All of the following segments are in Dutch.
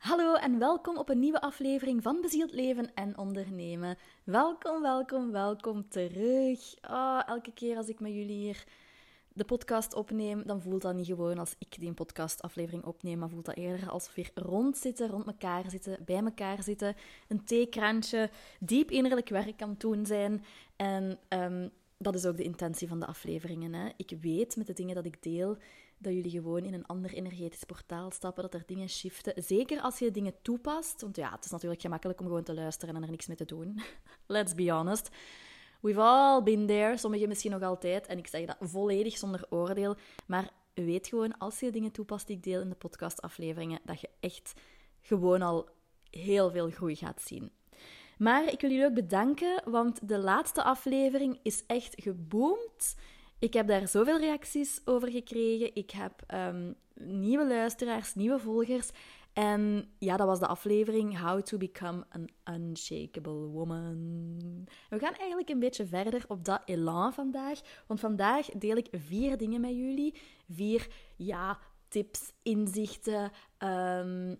Hallo en welkom op een nieuwe aflevering van Bezield Leven en Ondernemen. Welkom, welkom, welkom terug. Oh, elke keer als ik met jullie hier de podcast opneem, dan voelt dat niet gewoon als ik die podcastaflevering opneem, maar voelt dat eerder alsof we rond zitten, rond elkaar zitten, bij elkaar zitten, een theekrantje, diep innerlijk werk aan doen zijn. En ehm, dat is ook de intentie van de afleveringen. Hè. Ik weet met de dingen dat ik deel dat jullie gewoon in een ander energetisch portaal stappen, dat er dingen shiften. Zeker als je dingen toepast. Want ja, het is natuurlijk gemakkelijk om gewoon te luisteren en er niks mee te doen. Let's be honest. We've all been there, sommigen misschien nog altijd. En ik zeg dat volledig zonder oordeel. Maar weet gewoon, als je dingen toepast die ik deel in de podcastafleveringen, dat je echt gewoon al heel veel groei gaat zien. Maar ik wil jullie ook bedanken, want de laatste aflevering is echt geboomd. Ik heb daar zoveel reacties over gekregen. Ik heb um, nieuwe luisteraars, nieuwe volgers. En ja, dat was de aflevering How to Become an Unshakable Woman. We gaan eigenlijk een beetje verder op dat elan vandaag. Want vandaag deel ik vier dingen met jullie. Vier, ja, tips, inzichten, um,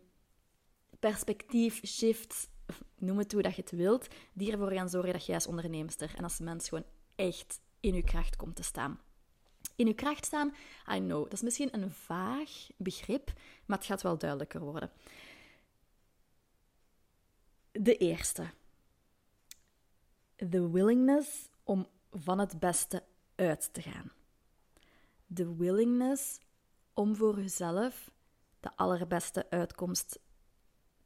perspectief, shifts, noem het hoe dat je het wilt, die ervoor gaan zorgen dat jij als onderneemster en als mens gewoon echt in je kracht komt te staan. In uw kracht staan, I know, dat is misschien een vaag begrip, maar het gaat wel duidelijker worden. De eerste. De willingness om van het beste uit te gaan. De willingness om voor jezelf de allerbeste uitkomst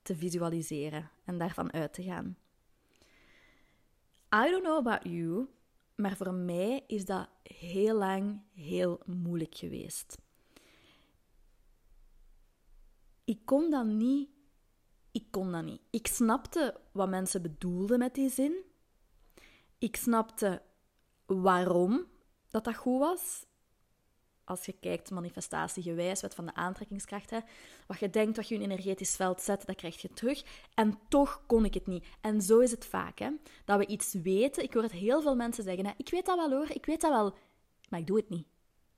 te visualiseren en daarvan uit te gaan. I don't know about you, maar voor mij is dat heel lang heel moeilijk geweest. Ik kon dat niet. Ik kon dat niet. Ik snapte wat mensen bedoelden met die zin. Ik snapte waarom dat dat goed was als je kijkt manifestatiegewijs, wet van de aantrekkingskracht, hè, wat je denkt, wat je in een energetisch veld zet, dat krijg je terug. En toch kon ik het niet. En zo is het vaak, hè, dat we iets weten. Ik hoor het heel veel mensen zeggen, hè, ik weet dat wel hoor, ik weet dat wel, maar ik doe het niet.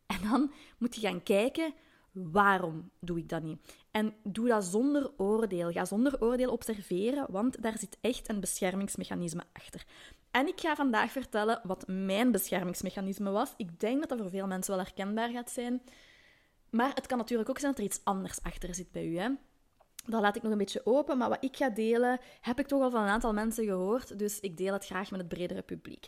En dan moet je gaan kijken, waarom doe ik dat niet? En doe dat zonder oordeel. Ga zonder oordeel observeren, want daar zit echt een beschermingsmechanisme achter. En ik ga vandaag vertellen wat mijn beschermingsmechanisme was. Ik denk dat dat voor veel mensen wel herkenbaar gaat zijn. Maar het kan natuurlijk ook zijn dat er iets anders achter zit bij u. Hè? Dat laat ik nog een beetje open, maar wat ik ga delen, heb ik toch al van een aantal mensen gehoord. Dus ik deel het graag met het bredere publiek.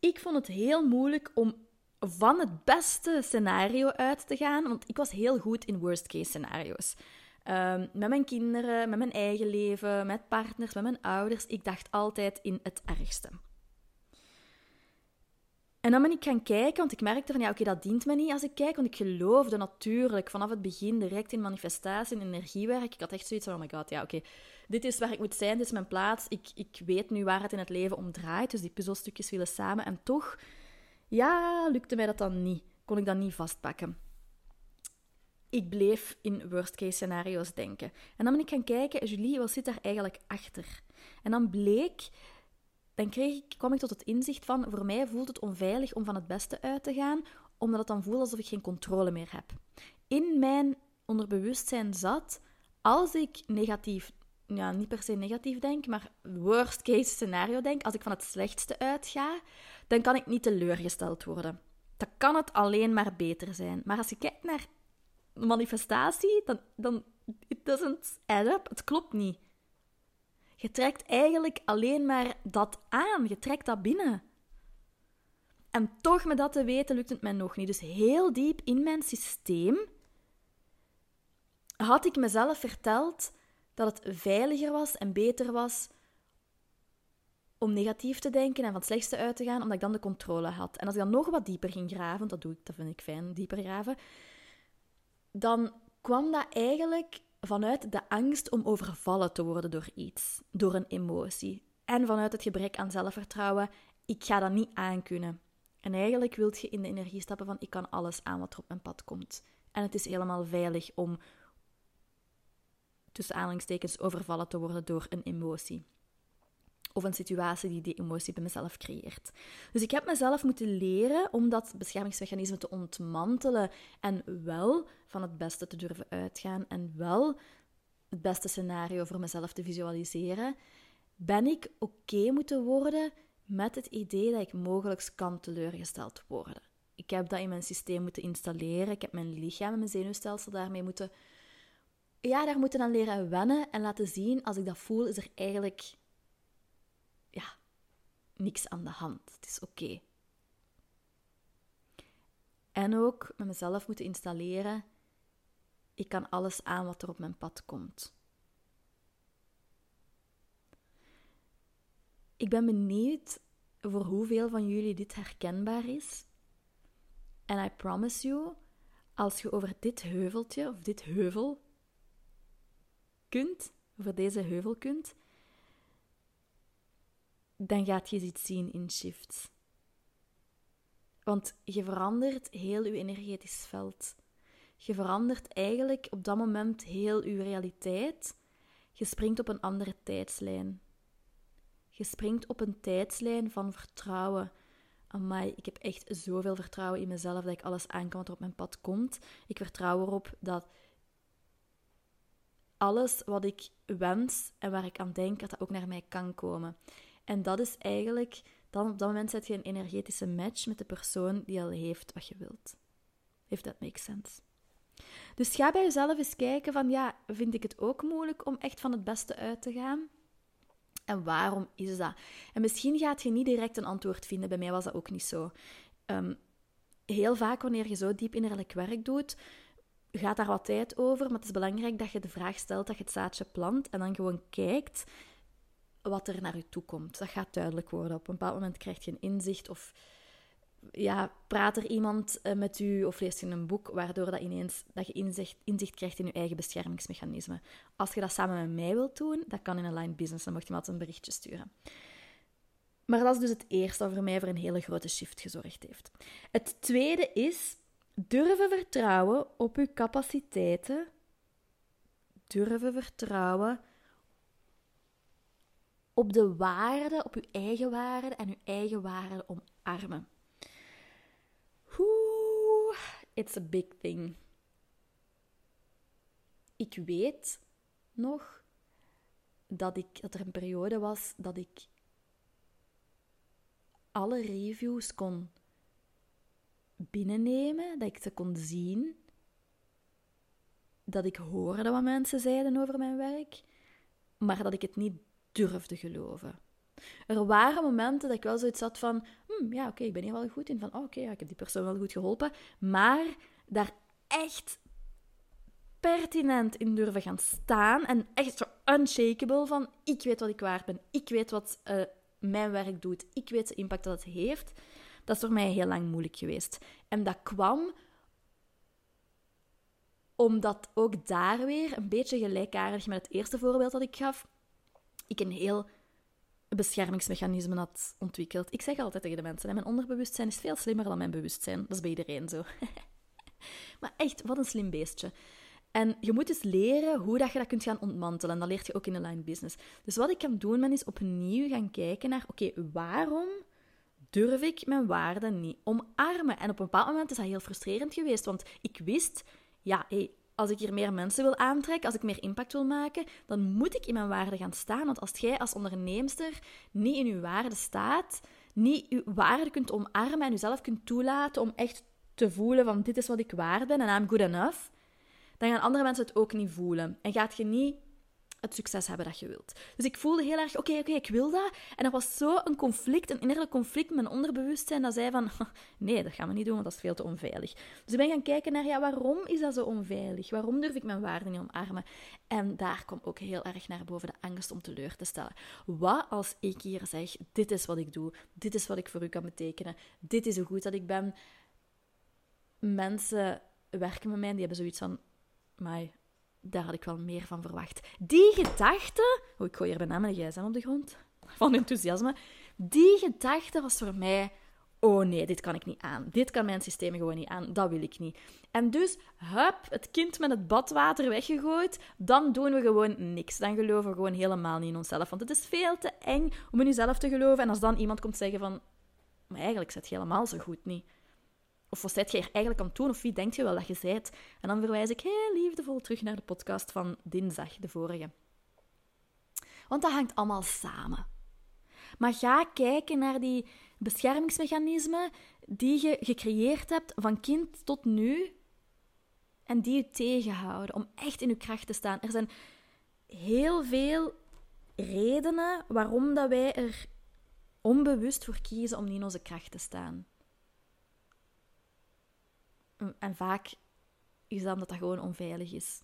Ik vond het heel moeilijk om van het beste scenario uit te gaan, want ik was heel goed in worst-case scenario's. Um, met mijn kinderen, met mijn eigen leven, met partners, met mijn ouders. Ik dacht altijd in het ergste. En dan ben ik gaan kijken, want ik merkte van ja, oké, dat dient me niet als ik kijk. Want ik geloofde natuurlijk vanaf het begin direct in manifestatie en energiewerk. Ik had echt zoiets van, oh my god, ja, oké, dit is waar ik moet zijn, dit is mijn plaats. Ik, ik weet nu waar het in het leven om draait. Dus die puzzelstukjes willen samen. En toch, ja, lukte mij dat dan niet. Kon ik dat niet vastpakken. Ik bleef in worst-case scenario's denken. En dan ben ik gaan kijken, Julie, wat zit daar eigenlijk achter? En dan bleek dan ik, kwam ik tot het inzicht van, voor mij voelt het onveilig om van het beste uit te gaan, omdat het dan voelt alsof ik geen controle meer heb. In mijn onderbewustzijn zat, als ik negatief, ja, niet per se negatief denk, maar worst case scenario denk, als ik van het slechtste uitga, dan kan ik niet teleurgesteld worden. Dan kan het alleen maar beter zijn. Maar als je kijkt naar manifestatie, dan, dan it doesn't add up. Het klopt niet. Je trekt eigenlijk alleen maar dat aan. Je trekt dat binnen. En toch met dat te weten lukt het mij nog niet. Dus heel diep in mijn systeem had ik mezelf verteld dat het veiliger was en beter was om negatief te denken en van het slechtste uit te gaan, omdat ik dan de controle had. En als ik dan nog wat dieper ging graven, want dat doe ik, dat vind ik fijn, dieper graven, dan kwam dat eigenlijk vanuit de angst om overvallen te worden door iets, door een emotie. En vanuit het gebrek aan zelfvertrouwen, ik ga dat niet aankunnen. En eigenlijk wilt je in de energie stappen van ik kan alles aan wat er op mijn pad komt. En het is helemaal veilig om tussen aanhalingstekens overvallen te worden door een emotie of een situatie die die emotie bij mezelf creëert. Dus ik heb mezelf moeten leren om dat beschermingsmechanisme te ontmantelen en wel van het beste te durven uitgaan en wel het beste scenario voor mezelf te visualiseren, ben ik oké moeten worden met het idee dat ik mogelijk kan teleurgesteld worden. Ik heb dat in mijn systeem moeten installeren. Ik heb mijn lichaam en mijn zenuwstelsel daarmee moeten... Ja, daar moeten aan leren wennen en laten zien, als ik dat voel, is er eigenlijk... Niks aan de hand. Het is oké. En ook met mezelf moeten installeren. Ik kan alles aan wat er op mijn pad komt. Ik ben benieuwd voor hoeveel van jullie dit herkenbaar is. En I promise you, als je over dit heuveltje of dit heuvel kunt, over deze heuvel kunt, dan gaat je iets zien in shifts. Want je verandert heel je energetisch veld. Je verandert eigenlijk op dat moment heel je realiteit. Je springt op een andere tijdslijn. Je springt op een tijdslijn van vertrouwen. Amai, ik heb echt zoveel vertrouwen in mezelf dat ik alles aan kan wat er op mijn pad komt. Ik vertrouw erop dat alles wat ik wens en waar ik aan denk, dat dat ook naar mij kan komen. En dat is eigenlijk, dan op dat moment zet je een energetische match met de persoon die al heeft wat je wilt. If that makes sense. Dus ga bij jezelf eens kijken van, ja, vind ik het ook moeilijk om echt van het beste uit te gaan? En waarom is dat? En misschien gaat je niet direct een antwoord vinden. Bij mij was dat ook niet zo. Ehm, heel vaak wanneer je zo diep innerlijk werk doet, gaat daar wat tijd over. Maar het is belangrijk dat je de vraag stelt, dat je het zaadje plant en dan gewoon kijkt wat er naar je toe komt. Dat gaat duidelijk worden. Op een bepaald moment krijg je een inzicht of ja, praat er iemand eh, met u of leest je een boek waardoor dat ineens dat je inzicht, inzicht krijgt in je eigen beschermingsmechanisme. Als je dat samen met mij wilt doen, dat kan in een line business. Dan mocht je me altijd een berichtje sturen. Maar dat is dus het eerste wat voor mij voor een hele grote shift gezorgd heeft. Het tweede is durven vertrouwen op uw capaciteiten. Durven vertrouwen op de waarde, op uw eigen waarde en uw eigen waarde omarmen. Oeh, it's a big thing. Ik weet nog dat, ik, dat er een periode was dat ik alle reviews kon binnennemen, dat ik ze kon zien, dat ik hoorde wat mensen zeiden over mijn werk, maar dat ik het niet durfde geloven. Er waren momenten dat ik wel zoiets had van, hm, ja, oké, ik ben hier wel goed in. Van, oh, oké, ik heb die persoon wel goed geholpen. Maar daar echt pertinent in durven gaan staan en echt zo unshakable van, ik weet wat ik waard ben. Ik weet wat uh, mijn werk doet. Ik weet de impact dat het heeft. Dat is voor mij heel lang moeilijk geweest. En dat kwam omdat ook daar weer, een beetje gelijkaardig met het eerste voorbeeld dat ik gaf, ik een heel beschermingsmechanisme had ontwikkeld. Ik zeg altijd tegen de mensen, mijn onderbewustzijn is veel slimmer dan mijn bewustzijn. Dat is bij iedereen zo. maar echt, wat een slim beestje. En je moet dus leren hoe dat je dat kunt gaan ontmantelen. En dat leert je ook in de line business. Dus wat ik kan doen, ben is opnieuw gaan kijken naar... Oké, waarom durf ik mijn waarden niet omarmen? En op een bepaald moment is dat heel frustrerend geweest. Want ik wist... Ja, hey, als ik hier meer mensen wil aantrekken, als ik meer impact wil maken, dan moet ik in mijn waarde gaan staan. Want als jij als onderneemster niet in je waarde staat, niet je waarde kunt omarmen en jezelf kunt toelaten om echt te voelen van dit is wat ik waard ben en I'm good enough, dan gaan andere mensen het ook niet voelen. En gaat je niet het succes hebben dat je wilt. Dus ik voelde heel erg, oké, oké, ik wil dat. En er was zo een conflict, een innerlijk conflict met mijn onderbewustzijn, dat zei van, nee, dat gaan we niet doen, want dat is veel te onveilig. Dus ik ben gaan kijken naar, ja, waarom is dat zo onveilig? Waarom durf ik mijn waarden niet omarmen? En daar kwam ook heel erg naar boven de angst om teleur te stellen. Wat als ik hier zeg, dit is wat ik doe, dit is wat ik voor u kan betekenen, dit is hoe goed dat ik ben. Mensen werken met mij die hebben zoiets van, mij daar had ik wel meer van verwacht. Die gedachte... Oh, ik gooi hier bijna mijn gsm op de grond. Van enthousiasme. Die gedachte was voor mij... Oh nee, dit kan ik niet aan. Dit kan mijn systeem gewoon niet aan. Dat wil ik niet. En dus, hup, het kind met het badwater weggegooid. Dan doen we gewoon niks. Dan geloven we gewoon helemaal niet in onszelf. Want het is veel te eng om in jezelf te geloven. En als dan iemand komt zeggen van... Maar eigenlijk zit je helemaal zo goed niet. Of wat zijt je er eigenlijk aan doen? Of wie denkt je wel dat je zijt? En dan verwijs ik heel liefdevol terug naar de podcast van dinsdag, de vorige. Want dat hangt allemaal samen. Maar ga kijken naar die beschermingsmechanismen die je gecreëerd hebt van kind tot nu en die je tegenhouden om echt in je kracht te staan. Er zijn heel veel redenen waarom dat wij er onbewust voor kiezen om niet in onze kracht te staan. En vaak is dat omdat dat gewoon onveilig is.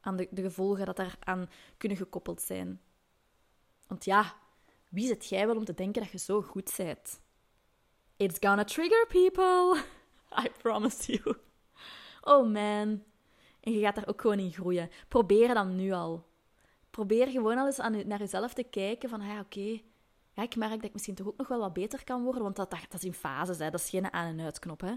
Aan de, de gevolgen dat daaraan kunnen gekoppeld zijn. Want ja, wie zit jij wel om te denken dat je zo goed bent? It's gonna trigger people. I promise you. Oh man. En je gaat daar ook gewoon in groeien. Probeer dan nu al. Probeer gewoon al eens aan, naar jezelf te kijken van, ja, oké, ja, ik merk dat ik misschien toch ook nog wel wat beter kan worden, want dat, dat, dat is in fases, hè. dat is geen aan- en uitknop. Hè.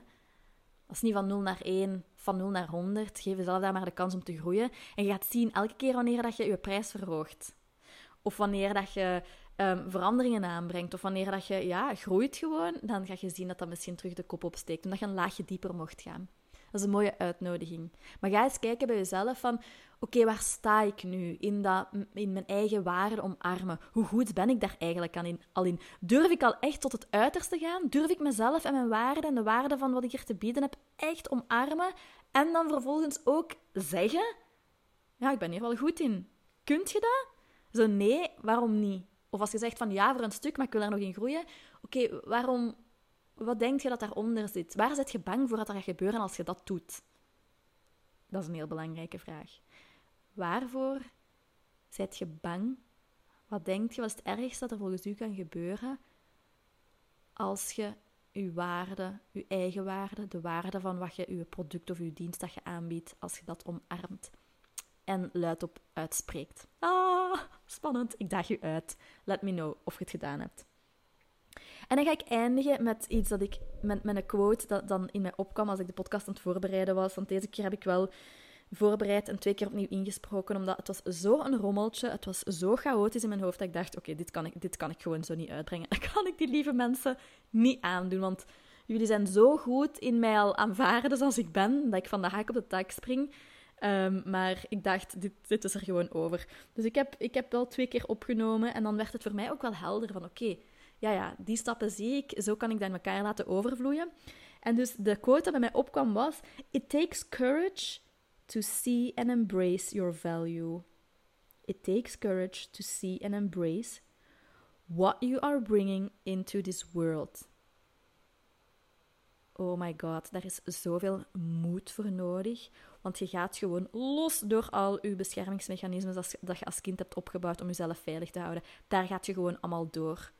Dat is niet van 0 naar 1, van 0 naar 100. Geef jezelf daar maar de kans om te groeien. En je gaat zien elke keer wanneer dat je je prijs verhoogt. Of wanneer dat je um, veranderingen aanbrengt. Of wanneer dat je ja, groeit gewoon, dan ga je zien dat dat misschien terug de kop opsteekt. Omdat je een laagje dieper mocht gaan. Dat is een mooie uitnodiging. Maar ga eens kijken bij jezelf van... Oké, waar sta ik nu in, dat, in mijn eigen waarde omarmen? Hoe goed ben ik daar eigenlijk in, al in? Durf ik al echt tot het uiterste gaan? Durf ik mezelf en mijn waarde en de waarde van wat ik hier te bieden heb echt omarmen? En dan vervolgens ook zeggen... Ja, ik ben hier wel goed in. Kunt je dat? Zo nee, waarom niet? Of als je zegt van ja, voor een stuk, maar ik wil daar nog in groeien. Oké, waarom... Wat denk je dat daaronder zit? Waar zit je bang voor dat er gaat gebeuren als je dat doet? Dat is een heel belangrijke vraag. Waarvoor zijt je bang? Wat denk je, wat is het ergste dat er volgens u kan gebeuren als je je waarde, je eigen waarde, de waarde van wat je, je product of je dienst dat je aanbiedt, als je dat omarmt en luidop uitspreekt? Ah, spannend. Ik daag je uit. Let me know of je het gedaan hebt. En dan ga ik eindigen met iets dat ik, met, met een quote dat dan in mij opkwam als ik de podcast aan het voorbereiden was. Want deze keer heb ik wel voorbereid en twee keer opnieuw ingesproken, omdat het was zo een rommeltje, het was zo chaotisch in mijn hoofd dat ik dacht, oké, dit, kan ik, dit kan ik gewoon zo niet uitbrengen. Dat kan ik die lieve mensen niet aandoen, want jullie zijn zo goed in mij al aanvaarden zoals ik ben, dat ik van de haak op de tak spring. Um, maar ik dacht, dit, dit is er gewoon over. Dus ik heb, ik heb wel twee keer opgenomen en dan werd het voor mij ook wel helder van oké, ja, ja, die stappen zie ik, zo kan ik dat in elkaar laten overvloeien. En dus de quote dat bij mij opkwam was: It takes courage to see and embrace your value. It takes courage to see and embrace what you are bringing into this world. Oh my god, daar is zoveel moed voor nodig. Want je gaat gewoon los door al je beschermingsmechanismen dat je als kind hebt opgebouwd om jezelf veilig te houden. Daar gaat je gewoon allemaal door.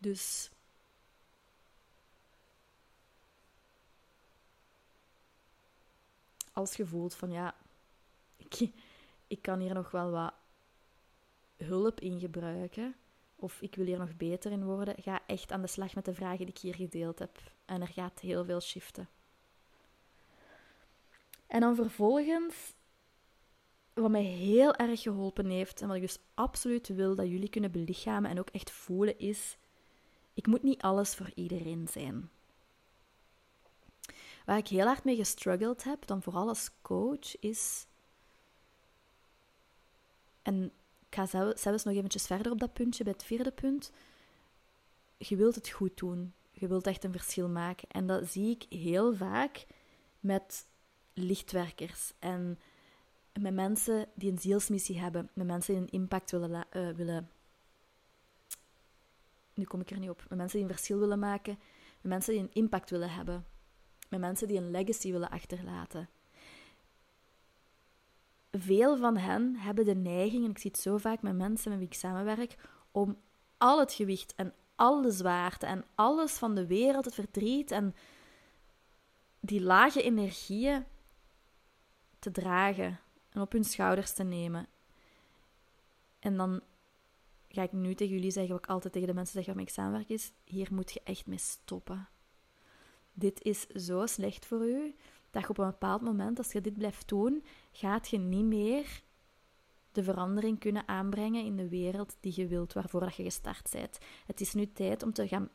Dus als je voelt van ja, ik, ik kan hier nog wel wat hulp in gebruiken, of ik wil hier nog beter in worden, ga echt aan de slag met de vragen die ik hier gedeeld heb. En er gaat heel veel shiften. En dan vervolgens, wat mij heel erg geholpen heeft, en wat ik dus absoluut wil dat jullie kunnen belichamen en ook echt voelen, is: ik moet niet alles voor iedereen zijn. Waar ik heel hard mee gestruggeld heb, dan vooral als coach, is. En ik ga zelfs nog eventjes verder op dat puntje, bij het vierde punt. Je wilt het goed doen. Je wilt echt een verschil maken. En dat zie ik heel vaak met lichtwerkers en met mensen die een zielsmissie hebben, met mensen die een impact willen, uh, willen. Nu kom ik er niet op. Met mensen die een verschil willen maken, met mensen die een impact willen hebben met mensen die een legacy willen achterlaten. Veel van hen hebben de neiging, en ik zie het zo vaak met mensen met wie ik samenwerk, om al het gewicht en alle zwaarte en alles van de wereld, het verdriet en die lage energieën te dragen en op hun schouders te nemen. En dan ga ik nu tegen jullie zeggen, wat ik altijd tegen de mensen zeg waarmee ik samenwerk, is: hier moet je echt mee stoppen dit is zo slecht voor u, dat je op een bepaald moment, als je dit blijft doen, gaat je niet meer de verandering kunnen aanbrengen in de wereld die je wilt, waarvoor dat je gestart bent. Het is nu tijd om te gaan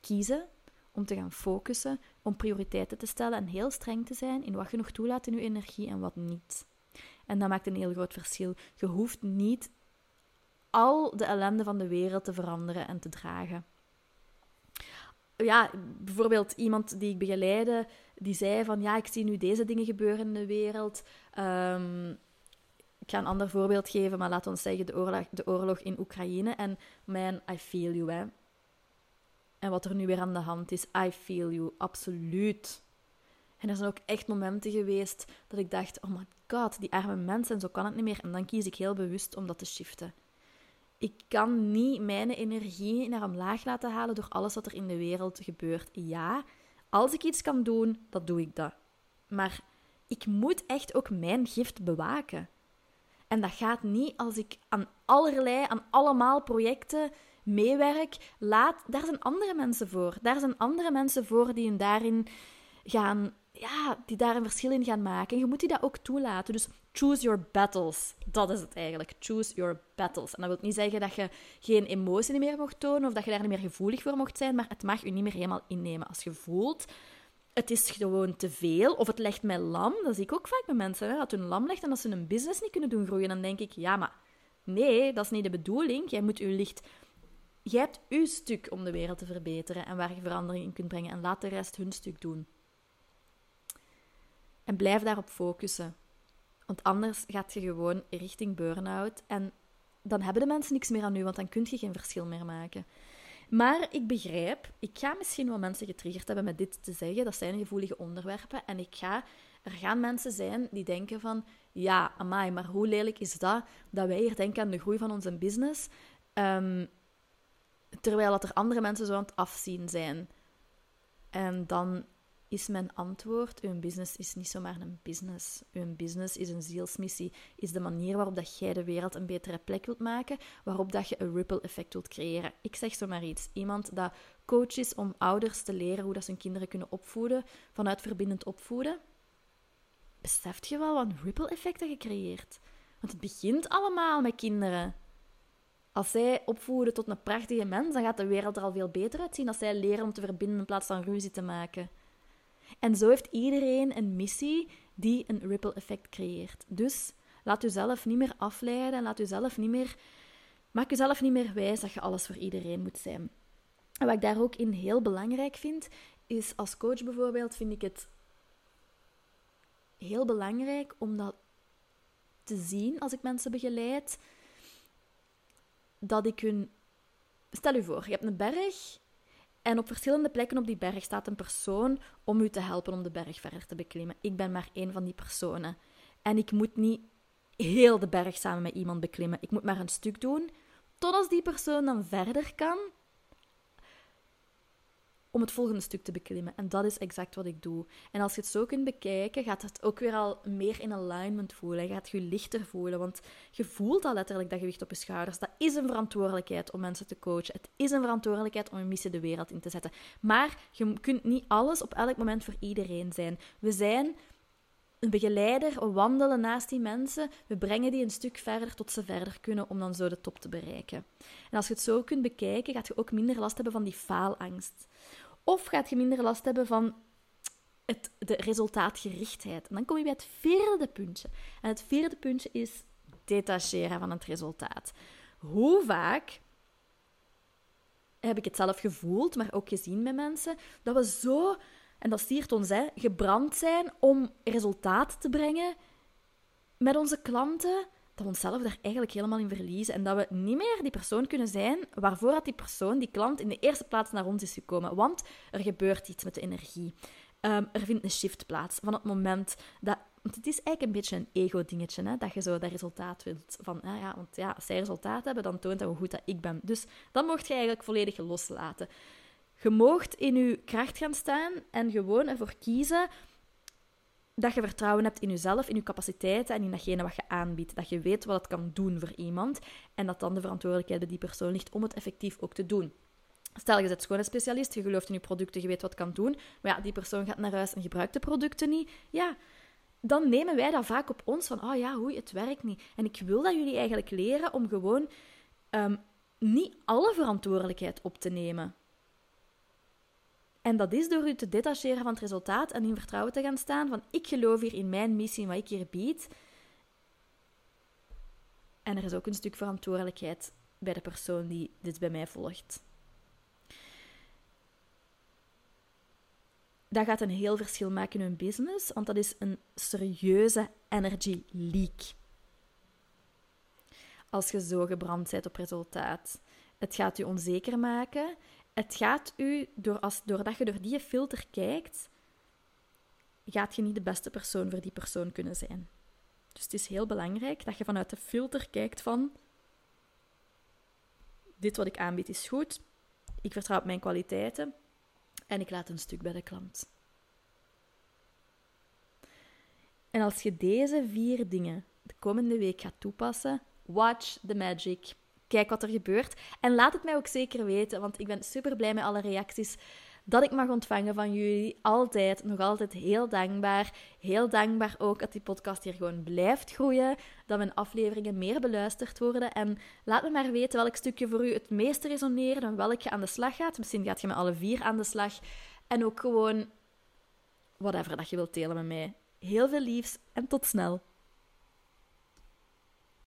kiezen, om te gaan focussen, om prioriteiten te stellen en heel streng te zijn in wat je nog toelaat in je energie en wat niet. En dat maakt een heel groot verschil. Je hoeft niet al de ellende van de wereld te veranderen en te dragen. Ja, bijvoorbeeld iemand die ik begeleide, die zei van ja, ik zie nu deze dingen gebeuren in de wereld. Ehm, ik ga een ander voorbeeld geven, maar laat ons zeggen de oorlog, de oorlog in Oekraïne. En man, I feel you, hè. En wat er nu weer aan de hand is, I feel you, absoluut. En er zijn ook echt momenten geweest dat ik dacht, oh my god, die arme mensen, en zo kan het niet meer. En dan kies ik heel bewust om dat te shiften. Ik kan niet mijn energie naar omlaag laten halen door alles wat er in de wereld gebeurt. Ja, als ik iets kan doen, dan doe ik dat. Maar ik moet echt ook mijn gift bewaken. En dat gaat niet als ik aan allerlei, aan allemaal projecten meewerk. Laat, daar zijn andere mensen voor. Daar zijn andere mensen voor die daarin gaan, ja, die daar een verschil in gaan maken. En je moet die dat ook toelaten. Dus choose your battles. Dat is het eigenlijk. Choose your battles. En dat wil niet zeggen dat je geen emotie meer mocht tonen of dat je daar niet meer gevoelig voor mocht zijn, maar het mag je niet meer helemaal innemen. Als je voelt, het is gewoon te veel, of het legt mij lam, dat zie ik ook vaak bij mensen, hè, dat hun lam legt en dat ze een business niet kunnen doen groeien. Dan denk ik, ja, maar nee, dat is niet de bedoeling. Jij moet je licht... Jij hebt uw stuk om de wereld te verbeteren en waar je verandering in kunt brengen. En laat de rest hun stuk doen. En blijf daarop focussen. Want anders gaat je gewoon richting burn-out. En dan hebben de mensen niks meer aan u, want dan kun je geen verschil meer maken. Maar ik begrijp, ik ga misschien wel mensen getriggerd hebben met dit te zeggen. Dat zijn gevoelige onderwerpen. En ik ga, er gaan mensen zijn die denken van... Ja, amai, maar hoe lelijk is dat? Dat wij hier denken aan de groei van onze business. Um, terwijl dat er andere mensen zo aan het afzien zijn. En dan is mijn antwoord: uw business is niet zomaar een business. Uw business is een zielsmissie, is de manier waarop dat jij de wereld een betere plek wilt maken, waarop dat je een ripple effect wilt creëren. Ik zeg zomaar iets. Iemand dat coach is om ouders te leren hoe dat ze hun kinderen kunnen opvoeden, vanuit verbindend opvoeden. Beseft je wel wat een ripple effect dat je creëert? Want het begint allemaal met kinderen. Als zij opvoeden tot een prachtige mens, dan gaat de wereld er al veel beter uitzien als zij leren om te verbinden in plaats van ruzie te maken. En zo heeft iedereen een missie die een ripple effect creëert. Dus laat jezelf niet meer afleiden, laat jezelf niet meer, maak jezelf niet meer wijs dat je alles voor iedereen moet zijn. En wat ik daar ook in heel belangrijk vind, is als coach bijvoorbeeld, vind ik het heel belangrijk om dat te zien als ik mensen begeleid, dat ik hun... Stel je voor, je hebt een berg en op verschillende plekken op die berg staat een persoon om u te helpen om de berg verder te beklimmen. Ik ben maar één van die personen. En ik moet niet heel de berg samen met iemand beklimmen. Ik moet maar een stuk doen, tot als die persoon dan verder kan om het volgende stuk te beklimmen. En dat is exact wat ik doe. En als je het zo kunt bekijken, gaat het ook weer al meer in alignment voelen. Je gaat je lichter voelen, want je voelt al letterlijk dat gewicht op je schouders. Dat is een verantwoordelijkheid om mensen te coachen. Het is een verantwoordelijkheid om een missie de wereld in te zetten. Maar je kunt niet alles op elk moment voor iedereen zijn. We zijn een begeleider, wandelen naast die mensen, we brengen die een stuk verder tot ze verder kunnen om dan zo de top te bereiken. En als je het zo kunt bekijken, gaat je ook minder last hebben van die faalangst. Of gaat je minder last hebben van het, de resultaatgerichtheid. En dan kom je bij het vierde puntje. En het vierde puntje is detacheren van het resultaat. Hoe vaak heb ik het zelf gevoeld, maar ook gezien bij mensen, dat we zo, en dat stiert ons, hè, gebrand zijn om resultaat te brengen met onze klanten, dat we onszelf daar eigenlijk helemaal in verliezen. En dat we niet meer die persoon kunnen zijn waarvoor dat die persoon, die klant, in de eerste plaats naar ons is gekomen. Want er gebeurt iets met de energie. Ehm, er vindt een shift plaats van het moment dat. Want het is eigenlijk een beetje een ego-dingetje, hè, dat je zo dat resultaat wilt. Van, ah ja, want ja, als zij resultaat hebben, dan toont dat hoe goed dat ik ben. Dus dan mocht je eigenlijk volledig loslaten. Je moogt in je kracht gaan staan en gewoon ervoor kiezen dat je vertrouwen hebt in jezelf, in je capaciteiten en in datgene wat je aanbiedt. Dat je weet wat het kan doen voor iemand en dat dan de verantwoordelijkheid bij die persoon ligt om het effectief ook te doen. Stel, je bent specialist, je gelooft in je producten, je weet wat het kan doen, maar ja, die persoon gaat naar huis en gebruikt de producten niet. Ja, dan nemen wij dat vaak op ons van, oh ja, hoe het werkt niet. En ik wil dat jullie eigenlijk leren om gewoon ehm, niet alle verantwoordelijkheid op te nemen. En dat is door u te detacheren van het resultaat en in vertrouwen te gaan staan van ik geloof hier in mijn missie, wat ik hier bied. En er is ook een stuk verantwoordelijkheid bij de persoon die dit bij mij volgt. Dat gaat een heel verschil maken in hun business, want dat is een serieuze energy leak. Als je zo gebrand bent op resultaat. Het gaat je onzeker maken. Het gaat u, door als, doordat je door die filter kijkt, gaat je niet de beste persoon voor die persoon kunnen zijn. Dus het is heel belangrijk dat je vanuit de filter kijkt van dit wat ik aanbied is goed, ik vertrouw op mijn kwaliteiten en ik laat een stuk bij de klant. En als je deze vier dingen de komende week gaat toepassen, watch the magic. Kijk wat er gebeurt. En laat het mij ook zeker weten, want ik ben super blij met alle reacties dat ik mag ontvangen van jullie. Altijd, nog altijd heel dankbaar. Heel dankbaar ook dat die podcast hier gewoon blijft groeien. Dat mijn afleveringen meer beluisterd worden. En laat me maar weten welk stukje voor u het meest resoneert en welk je aan de slag gaat. Misschien gaat je met alle vier aan de slag. En ook gewoon whatever dat je wilt delen met mij. Heel veel liefs en tot snel.